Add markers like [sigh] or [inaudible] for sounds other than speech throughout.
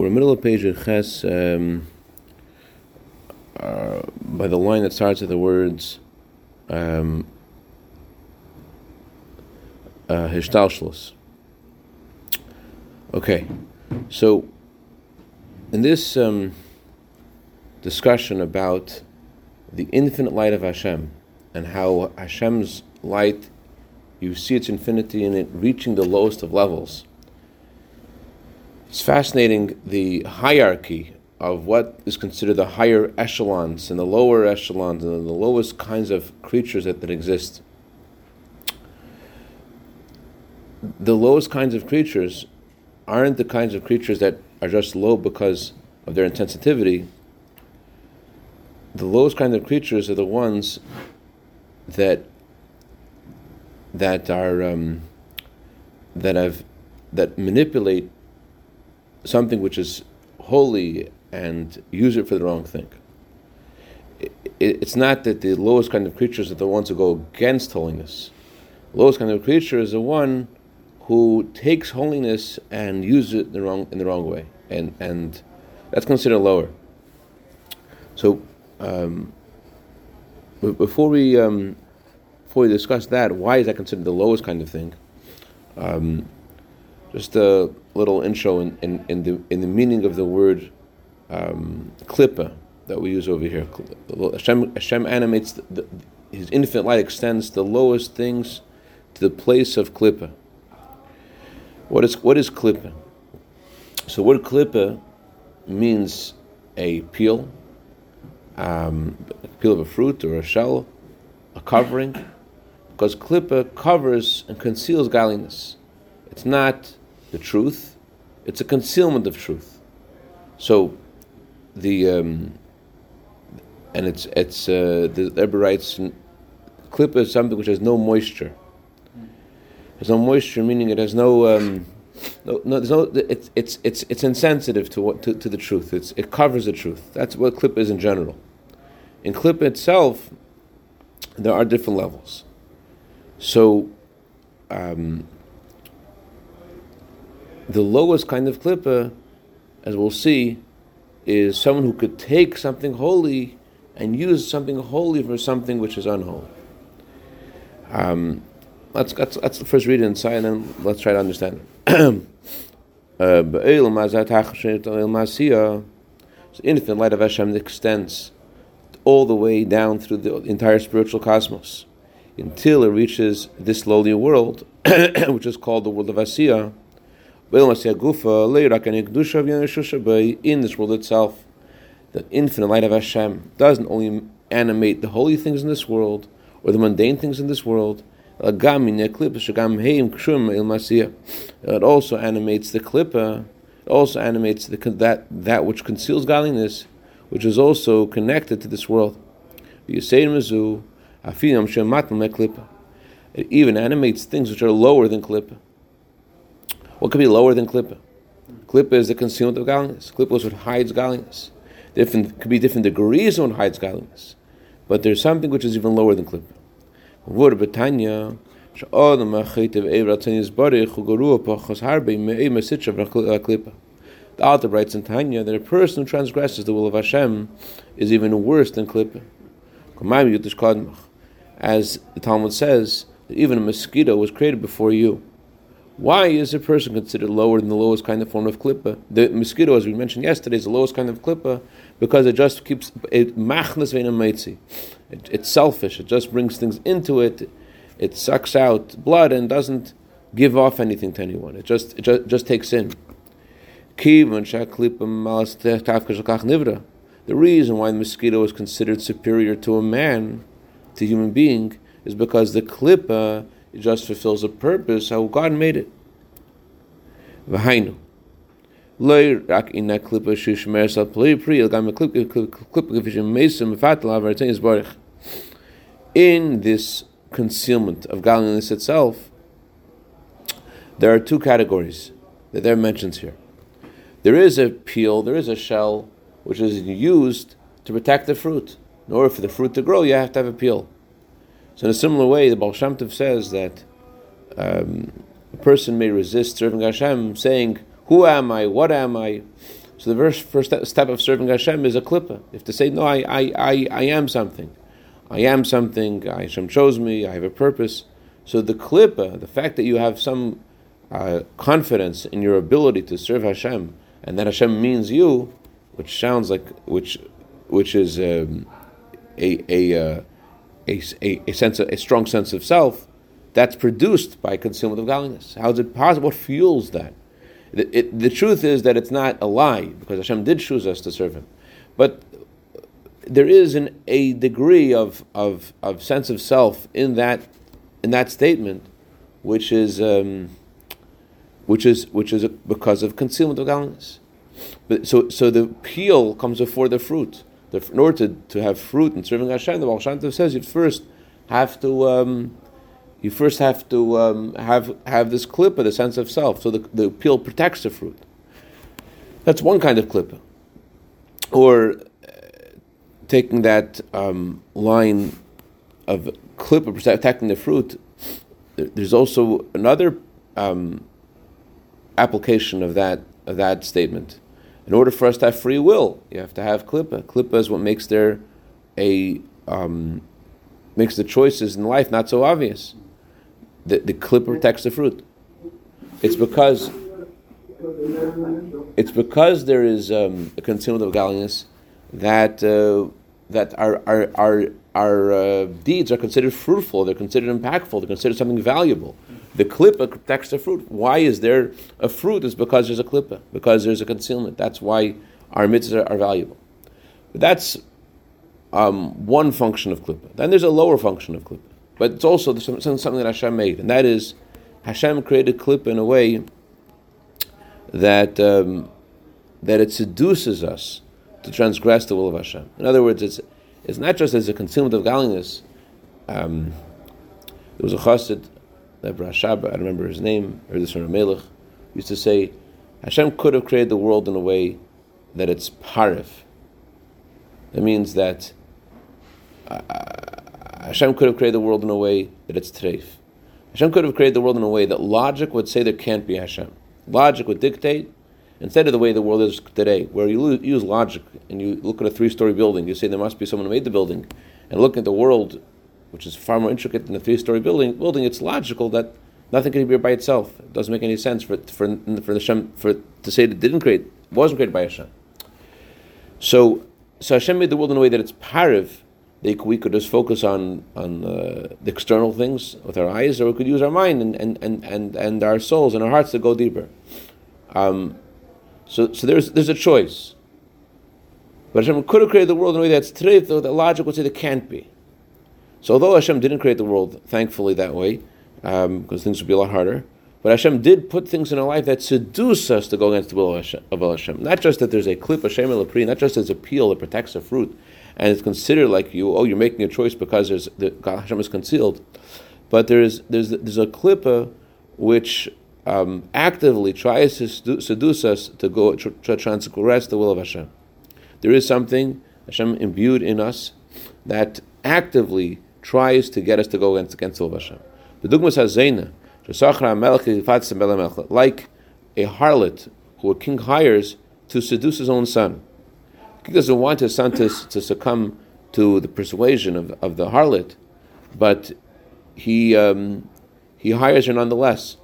we're in the middle of page Ches, um, uh, by the line that starts with the words um, uh, Okay, so in this um, discussion about the infinite light of Hashem and how Hashem's light, you see its infinity in it reaching the lowest of levels. It's fascinating the hierarchy of what is considered the higher echelons and the lower echelons and the lowest kinds of creatures that, that exist. The lowest kinds of creatures aren't the kinds of creatures that are just low because of their insensitivity. The lowest kind of creatures are the ones that that are um, that have that manipulate something which is holy and use it for the wrong thing. it's not that the lowest kind of creatures are the ones who go against holiness. The lowest kind of creature is the one who takes holiness and uses it in the wrong in the wrong way, and and that's considered lower. So, um, before we um, before we discuss that, why is that considered the lowest kind of thing? Um, just a little intro in, in, in, the in the meaning of the word um, klippa that we use over here. Hashem, Hashem animates the, the, His infinite light extends the lowest things to the place of klippa. What is what is klippa? So, word klippa means a peel, um, a peel of a fruit or a shell, a covering, because klippa covers and conceals godliness. It's not the truth, it's a concealment of truth. So, the um, and it's it's uh, the Rebbe writes, klippa is something which has no moisture. There's no moisture, meaning it has no. Um, no, no, there's no. It's it's it's it's insensitive to what to, to the truth. It's it covers the truth. That's what clip is in general. In clip itself, there are different levels. So, um, the lowest kind of klippa, as we'll see, is someone who could take something holy and use something holy for something which is unholy. Um, let's, let's, let's first read it inside and then let's try to understand it. [coughs] Uh, so infinite light of Hashem extends all the way down through the entire spiritual cosmos until it reaches this lowly world, [coughs] which is called the world of Asiya, in this world itself, the infinite light of Hashem doesn't only animate the holy things in this world or the mundane things in this world. It also animates the klippa. It also animates the, that that which conceals godliness, which is also connected to this world. It even animates things which are lower than klippa. What could be lower than klippa? Klippa is the concealment of godliness. Klippa is what hides godliness. Different could be different degrees of what hides godliness, but there's something which is even lower than klippa. Word betanya. The author writes in Tanya that a person who transgresses the will of Hashem is even worse than klippa. As the Talmud says, that even a mosquito was created before you. Why is a person considered lower than the lowest kind of form of klippa? The mosquito, as we mentioned yesterday, is the lowest kind of klippa because it just keeps it machnas ve'inamitzi. It's selfish. It just brings things into it. It sucks out blood and doesn't give off anything to anyone. It just it just, just takes in. The reason why the mosquito is considered superior to a man, to human being, is because the klippa it just fulfills a purpose how God made it. In this concealment of godliness itself, there are two categories that there mentions here. There is a peel, there is a shell, which is used to protect the fruit. In order for the fruit to grow, you have to have a peel. So in a similar way, the Baal Shem Tov says that um, a person may resist serving Hashem, saying, "Who am I? What am I?" So the first, first step of serving Hashem is a klippa. Have to say, no, I, I, I, I am something. I am something. Hashem chose me. I have a purpose. So the klippa, the fact that you have some uh, confidence in your ability to serve Hashem, and that Hashem means you, which sounds like which, which is um, a a, uh, a, a a sense of, a strong sense of self, that's produced by concealment of godliness. How is it possible? What fuels that? It, it, the truth is that it's not a lie because Hashem did choose us to serve Him, but there is an, a degree of, of, of sense of self in that in that statement, which is um, which is which is because of concealment of godliness. But so so the peel comes before the fruit. The, in order to, to have fruit and serving Hashem, the Baal Shem Tov says you first have to um, you first have to um, have have this klippa, the sense of self. So the, the peel protects the fruit. That's one kind of klippa. Or uh, taking that um, line of klippa protecting the fruit, there's also another um, application of that of that statement. In order for us to have free will, you have to have klippa. Klippa is what makes there a um, makes the choices in life not so obvious the, the clip protects the fruit. It's because it's because there is um, a concealment of godliness that uh, that our our our, our uh, deeds are considered fruitful. They're considered impactful. They're considered something valuable. The klippa protects the fruit. Why is there a fruit? Is because there's a klippa. Because there's a concealment. That's why our mitzvahs are, valuable. But that's um, one function of klippa. Then there's a lower function of klippa. But it's also something that Hashem made, and that is Hashem created klippa in a way that um, that it seduces us to transgress the will of Hashem. In other words, it's it's not just as a concealment of godliness. Um, there was a chassid, the Rashab, I remember his name, or this from Melech, used to say, Hashem could have created the world in a way that it's parif. That means that uh, Hashem could have created the world in a way that it's treif. Hashem could have created the world in a way that logic would say there can't be Hashem. Logic would dictate, instead of the way the world is today, where you use logic and you look at a three-story building, you say there must be someone who made the building, and look at the world, which is far more intricate than a three-story building. Building, it's logical that nothing can be by itself. It doesn't make any sense for for for the Hashem for to say that it didn't create wasn't created by Hashem. So so Hashem made the world in a way that it's pariv, they, we could just focus on on uh, the external things with our eyes, or we could use our mind and, and, and, and, and our souls and our hearts to go deeper. Um, so, so there's there's a choice. But Hashem could have created the world in a way that's treif, though the logic would say there can't be. So although Hashem didn't create the world, thankfully, that way, because um, things would be a lot harder, but Hashem did put things in our life that seduce us to go against the will of Hashem. Not just that there's a clip of Shem not just as a peel that protects the fruit, and it's considered like you, oh, you're making a choice because there's the Hashem is concealed. But there's there's there's a klippa which um, actively tries to seduce us to go to transgress the will of Hashem. There is something Hashem imbued in us that actively tries to get us to go against, against the of Hashem. The dugmas hazena, like a harlot who a king hires to seduce his own son. He doesn't want his son to, to succumb to the persuasion of, of the harlot, but he, um, he hires her nonetheless.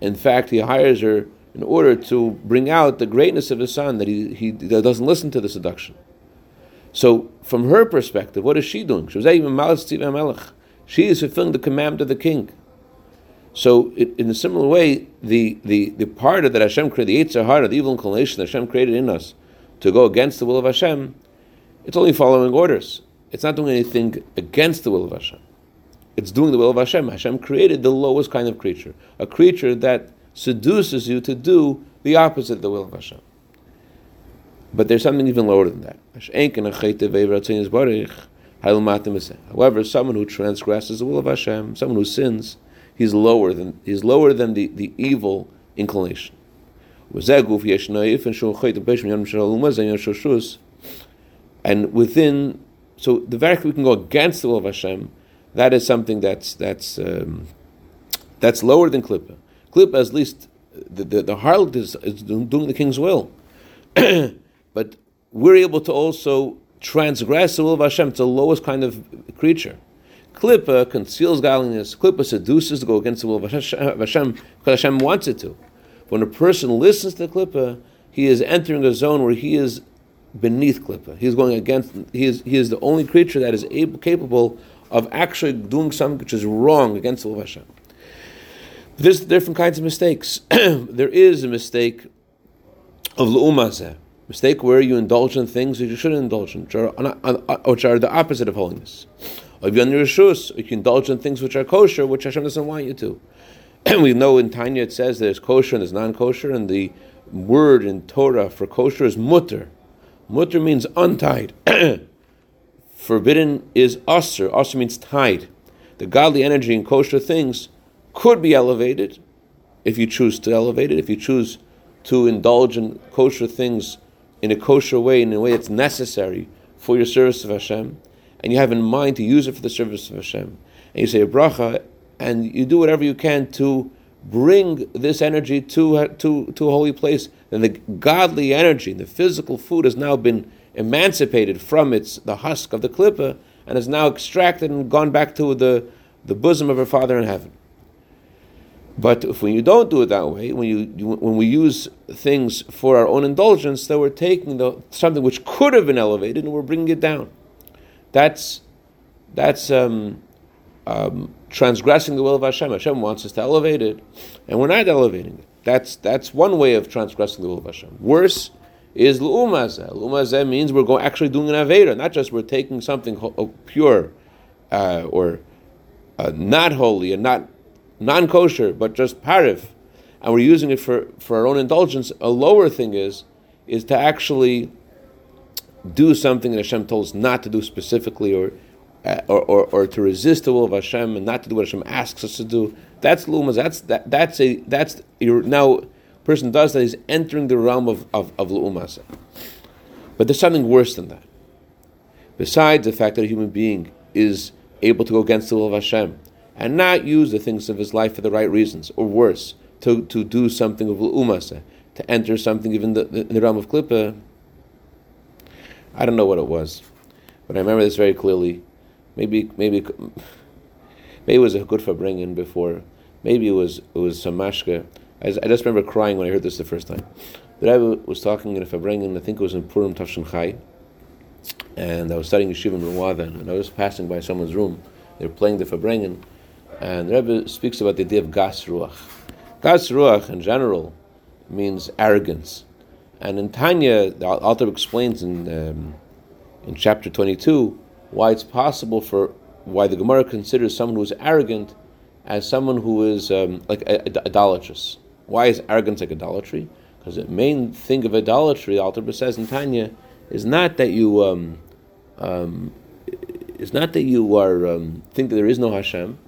In fact, he hires her in order to bring out the greatness of his son, that he, he doesn't listen to the seduction. So, from her perspective, what is she doing? She was even She is fulfilling the command of the king. So, in a similar way, the, the, the part of that Hashem created, the Yitzhar the evil inclination that Hashem created in us, to go against the will of Hashem, it's only following orders. It's not doing anything against the will of Hashem. It's doing the will of Hashem. Hashem created the lowest kind of creature, a creature that seduces you to do the opposite of the will of Hashem. But there's something even lower than that. However, someone who transgresses the will of Hashem, someone who sins, he's lower than he's lower than the, the evil inclination. And within, so the fact we can go against the will of Hashem, that is something that's that's um, that's lower than klippa. Klippa, at least, the, the, the harlot is, is, doing the king's will. [clears throat] but we're able to also transgress the will of Hashem. It's the lowest kind of creature. Klippa conceals godliness. Klippa seduces to go against the will of Hashem because Hashem wants it to. When a person listens to Klippa, he is entering a zone where he is beneath Klippa. He is going against. He is he is the only creature that is able, capable of actually doing something which is wrong against the will of Hashem. There's different kinds of mistakes. [clears throat] there is a mistake of lu'umazeh, mistake where you indulge in things that you shouldn't indulge in, which are, which are the opposite of holiness. Or if you're on your rishus, you can indulge in things which are kosher, which Hashem doesn't want you to. And [clears throat] we know in Tanya it says there's kosher and there's non-kosher, and the word in Torah for kosher is mutter. Mutter means untied. [clears throat] Forbidden is usr. Usr means tied. The godly energy in kosher things could be elevated if you choose to elevate it, if you choose to indulge in kosher things in a kosher way, in a way that's necessary for your service of Hashem, and you have in mind to use it for the service of Hashem, and you say a bracha, and you do whatever you can to bring this energy to, to, to a holy place, then the godly energy, the physical food has now been emancipated from its the husk of the klippa and is now extracted and gone back to the, the bosom of our Father in heaven. But if when you don't do it that way, when you, when we use things for our own indulgence, then we're taking the, something which could have been elevated and we're bringing it down. That's that's um, um, transgressing the will of Hashem. Hashem wants us to elevate it, and we're not elevating it. That's that's one way of transgressing the will of Hashem. Worse is l'umazeh. L'umazeh means we're actually doing an aveda, not just we're taking something ho- pure uh, or uh, not holy and not non-kosher, but just parif, and we're using it for, for our own indulgence. A lower thing is is to actually do something that Hashem told us not to do specifically, or uh, or, or, or, to resist the will of Hashem and not to do what Hashem asks us to do. That's lumas. That's that, that's a that's you're now person does that is entering the realm of of, of lumas. But there's something worse than that. Besides the fact that a human being is able to go against the will of Hashem and not use the things of his life for the right reasons, or worse, to, to do something of lumas, to enter something even the, the, in the realm of klippa. I don't know what it was, but I remember this very clearly Maybe maybe maybe it was a good for bringing before. Maybe it was it was some mashka. I, I just remember crying when I heard this the first time. The Rebbe was talking in a Farbrengen, I think it was in Purim Tafshin Chai, and I was studying Yeshiva in Rwanda, and I was passing by someone's room. They were playing the Farbrengen, and Rebbe speaks about the idea of Gas Ruach. Gas Ruach, in general, means arrogance. And in Tanya, the Alter explains in, um, in chapter 22 why it's possible for why the Gemara considers someone who is arrogant as someone who is um, like a, a, idolatrous. Why is arrogance like idolatry? Because the main thing of idolatry, the Alter says in Tanya, is not that you um, um, is not that you are um, think that there is no Hashem,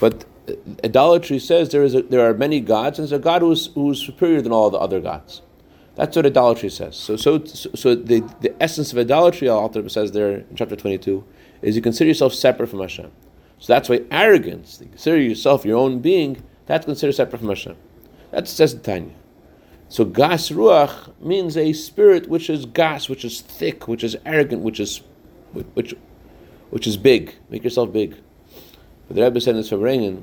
but idolatry says there is a, there are many gods, and there's a God who's who's superior than all the other gods. That's what idolatry says. So, so, so the, the essence of idolatry, Alter says there in chapter 22, is you consider yourself separate from Hashem. So that's why arrogance, you consider yourself your own being, that's considered separate from Hashem. That says Tanya. So gas ruach means a spirit which is gas, which is thick, which is arrogant, which is which which is big. Make yourself big. But the Rebbe said in Farbrengen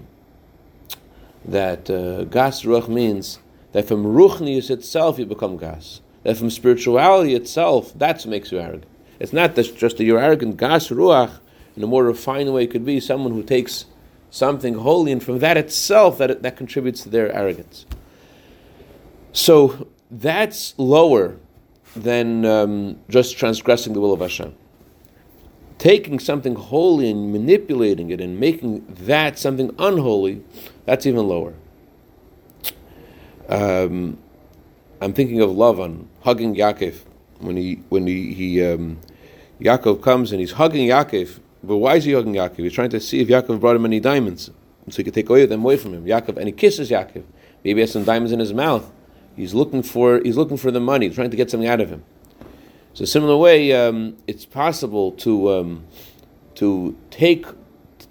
that uh, gas ruach means that from ruchnius itself you become gas. That from spirituality itself, that's what makes you arrogant. It's not just that you're arrogant. Gas ruach, in a more refined way, could be someone who takes something holy, and from that itself, that that contributes to their arrogance. So that's lower than um, just transgressing the will of Hashem. Taking something holy and manipulating it and making that something unholy, that's even lower. Um, I'm thinking of Lavan hugging Yaakov when he when he, he um, Yaakov comes and he's hugging Yaakov. But why is he hugging Yaakov? He's trying to see if Yaakov brought him any diamonds, so he could take away them away from him. Yaakov and he kisses Yaakov. Maybe he has some diamonds in his mouth. He's looking for he's looking for the money, trying to get something out of him. So similar way, um, it's possible to um, to take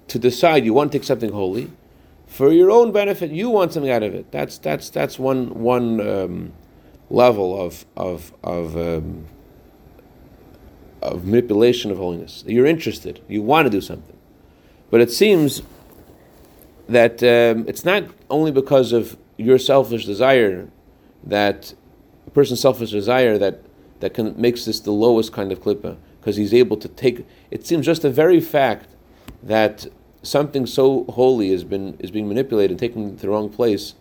to decide you want to take something holy, for your own benefit. You want something out of it. That's that's that's one one um, level of of of um, of manipulation of holiness. You're interested. You want to do something, but it seems that um, it's not only because of your selfish desire that a person's selfish desire that that can makes this the lowest kind of klippa because he's able to take. It seems just the very fact that something so holy has been is being manipulated, and taken to the wrong place.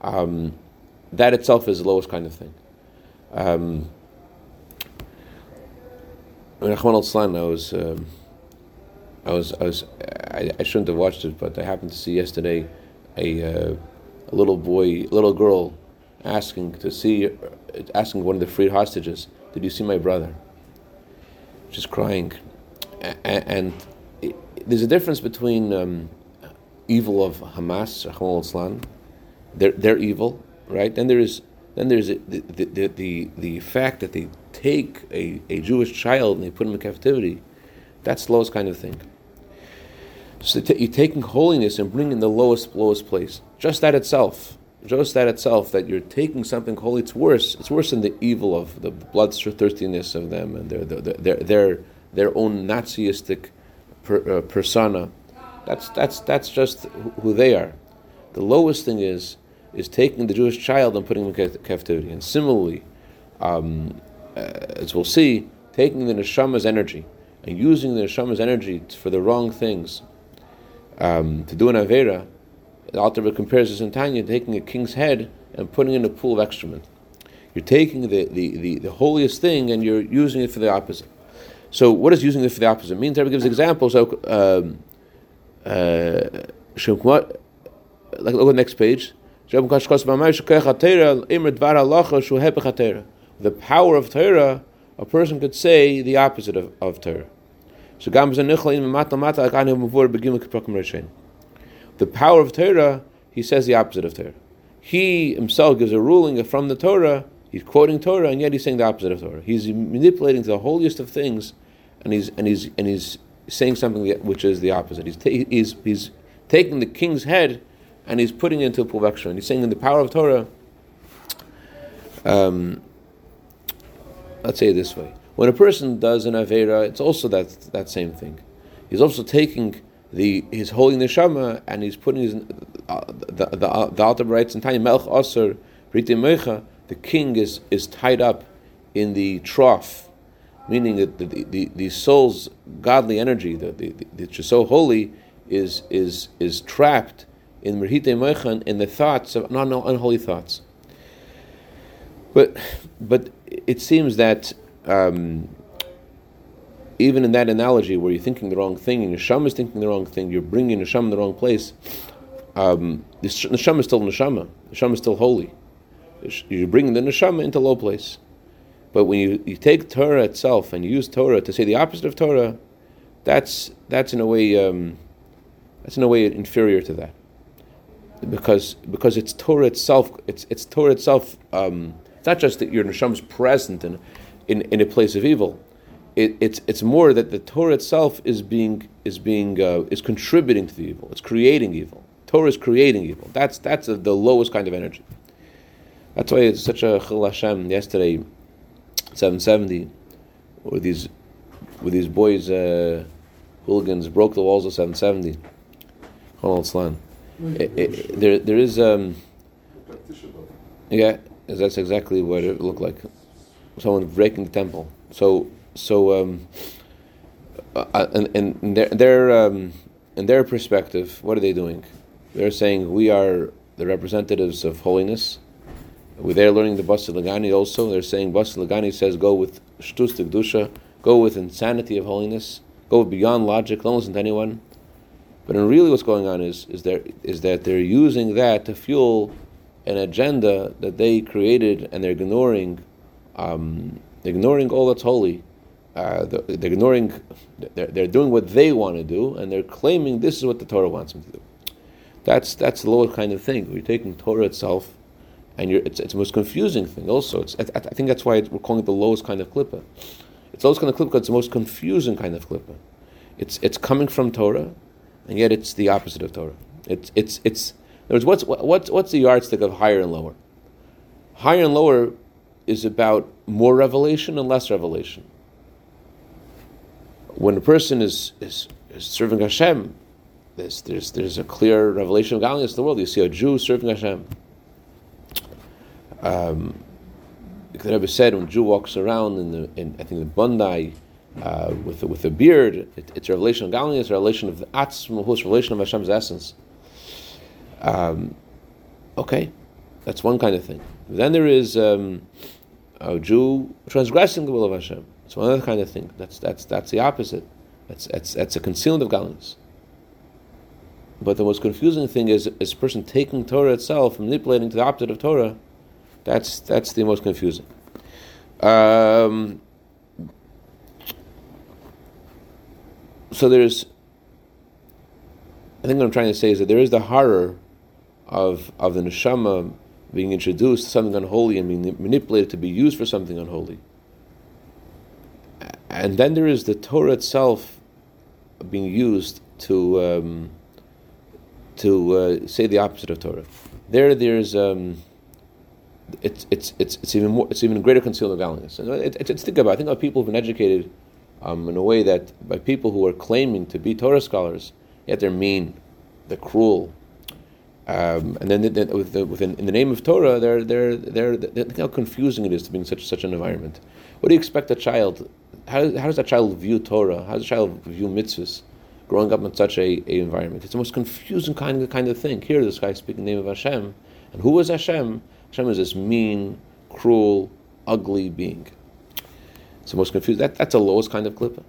Um, that itself is the lowest kind of thing. Um, Rahman al I was, um, I was, I was, I, I, shouldn't have watched it, but I happened to see yesterday a, uh, a little boy, little girl, asking to see, asking one of the freed hostages, "Did you see my brother?" Just crying, and, and it, there's a difference between um, evil of Hamas, Rahman al they're, they're evil, right? Then there is then there's the, the, the, the, fact that they take a, a Jewish child and they put him in captivity. That's the lowest kind of thing. So you're taking holiness and bringing the lowest, lowest place. Just that itself, just that itself, that you're taking something holy, it's worse. It's worse than the evil of the bloodthirstiness of them and their, their, their, their, their own Nazistic per, uh, persona. That's, that's, that's just who they are. The lowest thing is is taking the Jewish child and putting him in captivity. And similarly, um, uh, as we'll see, taking the neshama's energy and using the neshama's energy for the wrong things um, to do an avera, the Alter compares this in Tanya, taking a king's head and putting in a pool of excrement. You're taking the, the, the, the, holiest thing and you're using it for the opposite. So, what does using it for the opposite mean? Rebbe gives examples. So, um, uh, like look at the next page. The power of Torah, a person could say the opposite of, of Torah. The power of Torah, he says the opposite of Torah. He himself gives a ruling from the Torah, he's quoting Torah, and yet he's saying the opposite of Torah. He's manipulating the holiest of things, and he's and he's and he's saying something which is the opposite. He's ta- he's he's taking the king's head and he's putting it into a And he's saying in the power of Torah, um, let's say it this way. When a person does an Avera, it's also that, that same thing. He's also taking the his holy neshama and he's putting his uh, the the, the Alter writes in Tanya Melch Aser Mecha. The king is is tied up in the trough, meaning that the, the, the, soul's godly energy, the, the, the, so holy, is is is trapped in Merhite Mechan in the thoughts of not no, unholy thoughts. But but it seems that um, even in that analogy where you're thinking the wrong thing and Neshama is thinking the wrong thing, you're bringing Neshama in the wrong place. Um, the Neshama is still Neshama. Neshama is still holy. You're bringing the Neshama into low place. But when you, you take Torah itself and use Torah to say the opposite of Torah, that's that's in a way um, that's in a way inferior to that because because it's Torah itself. It's it's Torah itself. Um, it's not just that your neshama is present in, in, in a place of evil. It, it's it's more that the Torah itself is being is being uh, is contributing to the evil. It's creating evil. Torah is creating evil. That's that's a, the lowest kind of energy. That's why it's such a chil Hashem. Yesterday, seven seventy, where these where these boys uh, hooligans broke the walls of seven seventy. It, it, there, there is. Um, yeah, that's exactly what it looked like. Someone breaking the temple. So, so, um, uh, and, their, their um, in their perspective, what are they doing? They're saying we are the representatives of holiness. There learning the Basi Lagani also. They're saying Basi Lagani says go with Shtus Dusha, go with insanity of holiness, go beyond logic, don't listen to anyone. But in really, what's going on is is there is that they're using that to fuel an agenda that they created, and they're ignoring um, ignoring all that's holy. Uh, they're ignoring. They're, they're doing what they want to do, and they're claiming this is what the Torah wants them to do. That's that's the lower kind of thing. We're taking Torah itself, and it's, it's the most confusing thing. Also, it's, I, I think that's why we're calling it the lowest kind of klippa. It's the lowest kind of klippa because it's the most confusing kind of klippa. It's it's coming from Torah, and yet it's the opposite of Torah. It's it's it's. In words, what's what's what's the yardstick of higher and lower? Higher and lower is about more revelation and less revelation. When a person is, is, is serving Hashem, there's, there's, there's a clear revelation of godliness in the world. You see a Jew serving Hashem. Um, the Rebbe said when a Jew walks around in, the, in I think the Bundai uh, with, with a beard, it, it's a relation of godliness, a relation of the Atzmahus, relation of Hashem's essence. Um, okay, that's one kind of thing. Then there is um, a Jew transgressing the will of Hashem. It's one other kind of thing. That's that's that's the opposite. That's that's that's a concealment of godliness. But the most confusing thing is is a person taking Torah itself, manipulating to the opposite of Torah. That's that's the most confusing. Um, so there's. I think what I'm trying to say is that there is the horror of of the neshama being introduced to something unholy and being manipulated to be used for something unholy. And then there is the Torah itself being used to um, to uh, say the opposite of Torah. There, there's um, it's it's it's it's even more it's even greater concealment of godliness. And it, it, it's think about I think about people who've been educated um, in a way that by people who are claiming to be Torah scholars, yet they're mean, they're cruel, um, and then, with the, within, in the name of Torah, they're, they're, they're, they're, how confusing it is to be in such, such an environment. What do you expect a child, how, how does that child view Torah? How does a child view mitzvahs growing up in such a, a environment? It's the most confusing kind of, kind of thing. Here, this guy speaking the name of Hashem. And who was Hashem? Hashem is this mean, cruel, ugly being. It's the most confusing. That, that's the lowest kind of clip.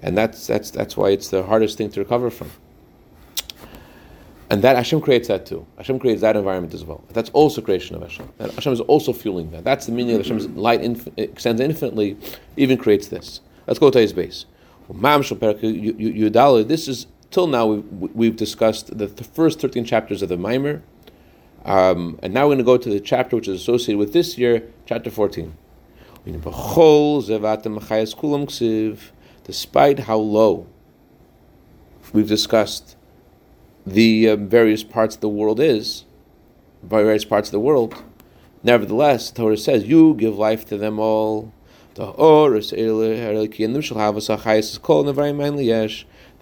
And that's, that's, that's why it's the hardest thing to recover from. And that Hashem creates that too. Hashem creates that environment as well. That's also creation of Hashem. And Hashem is also fueling that. That's the meaning of Hashem's light inf- extends infinitely, even creates this. Let's go to his base. This is till now we've, we've discussed the, first thirteen chapters of the Maimer, um, and now we're going to go to the chapter which is associated with this year, chapter fourteen. Despite how low we've discussed the uh, various parts of the world is, various parts of the world. Nevertheless, the Torah says, You give life to them all. That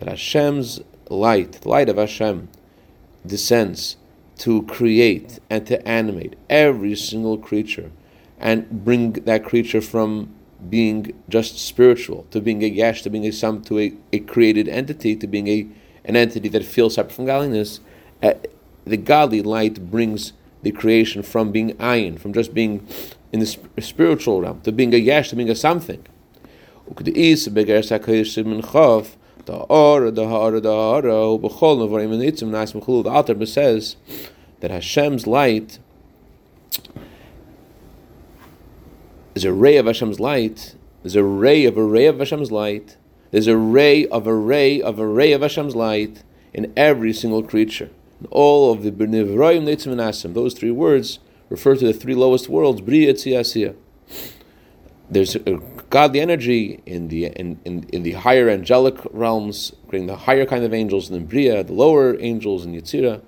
Hashem's light, the light of Hashem, descends to create and to animate every single creature and bring that creature from being just spiritual to being a yesh, to being a sum, to a, a created entity, to being a an entity that feels separate from godliness, uh, the godly light brings the creation from being ayin, from just being in the spiritual realm, to being a yesh, to being a something. The Alter says that Hashem's light is a ray of Hashem's light, is a ray of a ray of Hashem's light there's a ray of a ray of a ray of Hashem's light in every single creature. In all of the B'nivroim Neitzim and Asim, those three words refer to the three lowest worlds, Bria, Tziyasiyah. There's a godly energy in the in, in, in the higher angelic realms, creating the higher kind of angels, and in Bria, the lower angels in Yetzirah,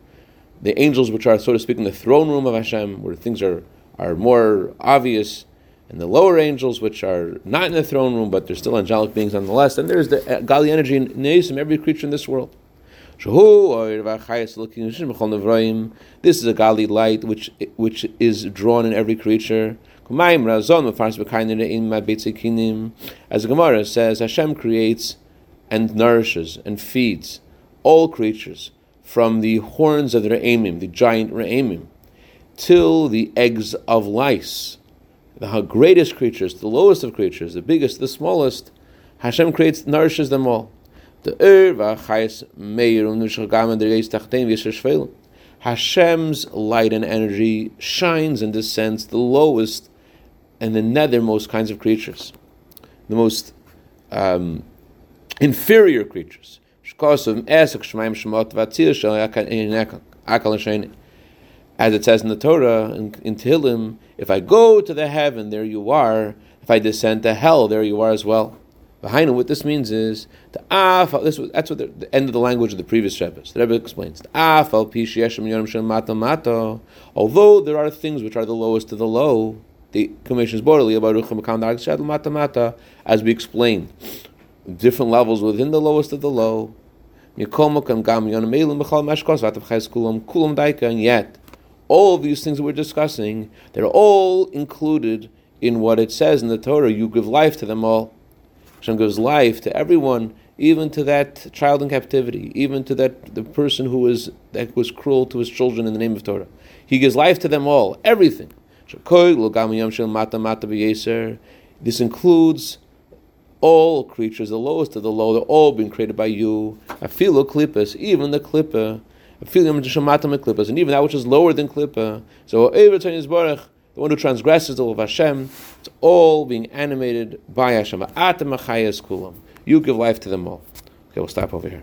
the angels which are, so to speak, in the throne room of Hashem, where things are, are more obvious, and the lower angels, which are not in the throne room, but they're still angelic beings nonetheless. And there's the uh, godly energy in Nesim, every creature in this world. This is a godly light which which is drawn in every creature. As the Gemara says, Hashem creates and nourishes and feeds all creatures from the horns of the Re'emim, the giant Re'emim, till the eggs of lice the greatest creatures, the lowest of creatures, the biggest, the smallest, Hashem creates, nourishes them all. Hashem's light and energy shines and descends the lowest and the nethermost kinds of creatures, the most um, inferior creatures as it says in the Torah in, in Tehillim, if I go to the heaven, there you are. If I descend to hell, there you are as well. Behind what this means is the af. This that's what the, end of the language of the previous Rebbe. The Rebbe explains the af Although there are things which are the lowest of the low, the commission is bodily as we explained, different levels within the lowest of the low. And yet, all these things that we're discussing, they're all included in what it says in the Torah. You give life to them all. Hashem gives life to everyone, even to that child in captivity, even to that the person who was that was cruel to his children in the name of Torah. He gives life to them all, everything. This includes all creatures, the lowest of the low, they're all being created by you. Afilu klippas, even the klippa. And even that which is lower than klippa. So the one who transgresses the law of Hashem, it's all being animated by Hashem. kulam. You give life to them all. Okay, we'll stop over here.